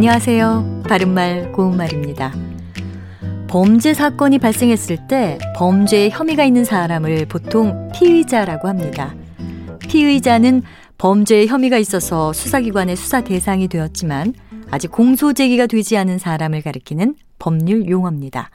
안녕하세요. 바른말 고운말입니다. 범죄 사건이 발생했을 때 범죄에 혐의가 있는 사람을 보통 피의자라고 합니다. 피의자는 범죄에 혐의가 있어서 수사기관의 수사 대상이 되었지만 아직 공소 제기가 되지 않은 사람을 가리키는 법률 용어입니다.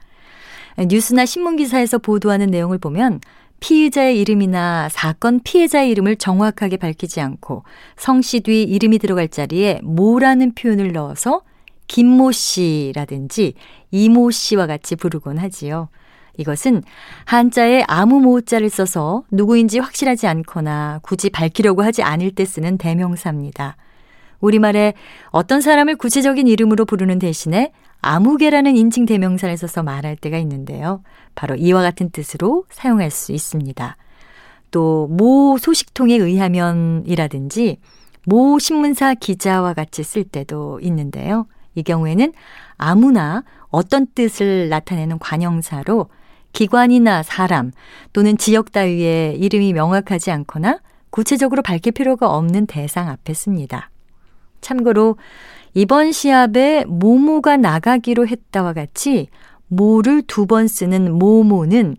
뉴스나 신문 기사에서 보도하는 내용을 보면 피의자의 이름이나 사건 피해자의 이름을 정확하게 밝히지 않고 성씨 뒤 이름이 들어갈 자리에 모라는 표현을 넣어서 김모 씨라든지 이모 씨와 같이 부르곤 하지요. 이것은 한자에 아무 모자를 써서 누구인지 확실하지 않거나 굳이 밝히려고 하지 않을 때 쓰는 대명사입니다. 우리말에 어떤 사람을 구체적인 이름으로 부르는 대신에 아무개라는 인칭 대명사를 써서 말할 때가 있는데요. 바로 이와 같은 뜻으로 사용할 수 있습니다. 또 모 소식통에 의하면이라든지 모 신문사 기자와 같이 쓸 때도 있는데요. 이 경우에는 아무나 어떤 뜻을 나타내는 관형사로 기관이나 사람 또는 지역 따위의 이름이 명확하지 않거나 구체적으로 밝힐 필요가 없는 대상 앞에 씁니다. 참고로 이번 시합에 모모가 나가기로 했다와 같이 모를 두 번 쓰는 모모는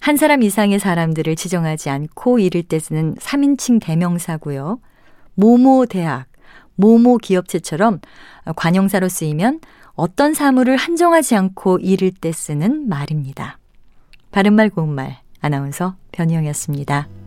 한 사람 이상의 사람들을 지정하지 않고 이를 때 쓰는 3인칭 대명사고요. 모모 대학, 모모 기업체처럼 관형사로 쓰이면 어떤 사물을 한정하지 않고 이를 때 쓰는 말입니다. 바른말 고운말 아나운서 변희영이었습니다.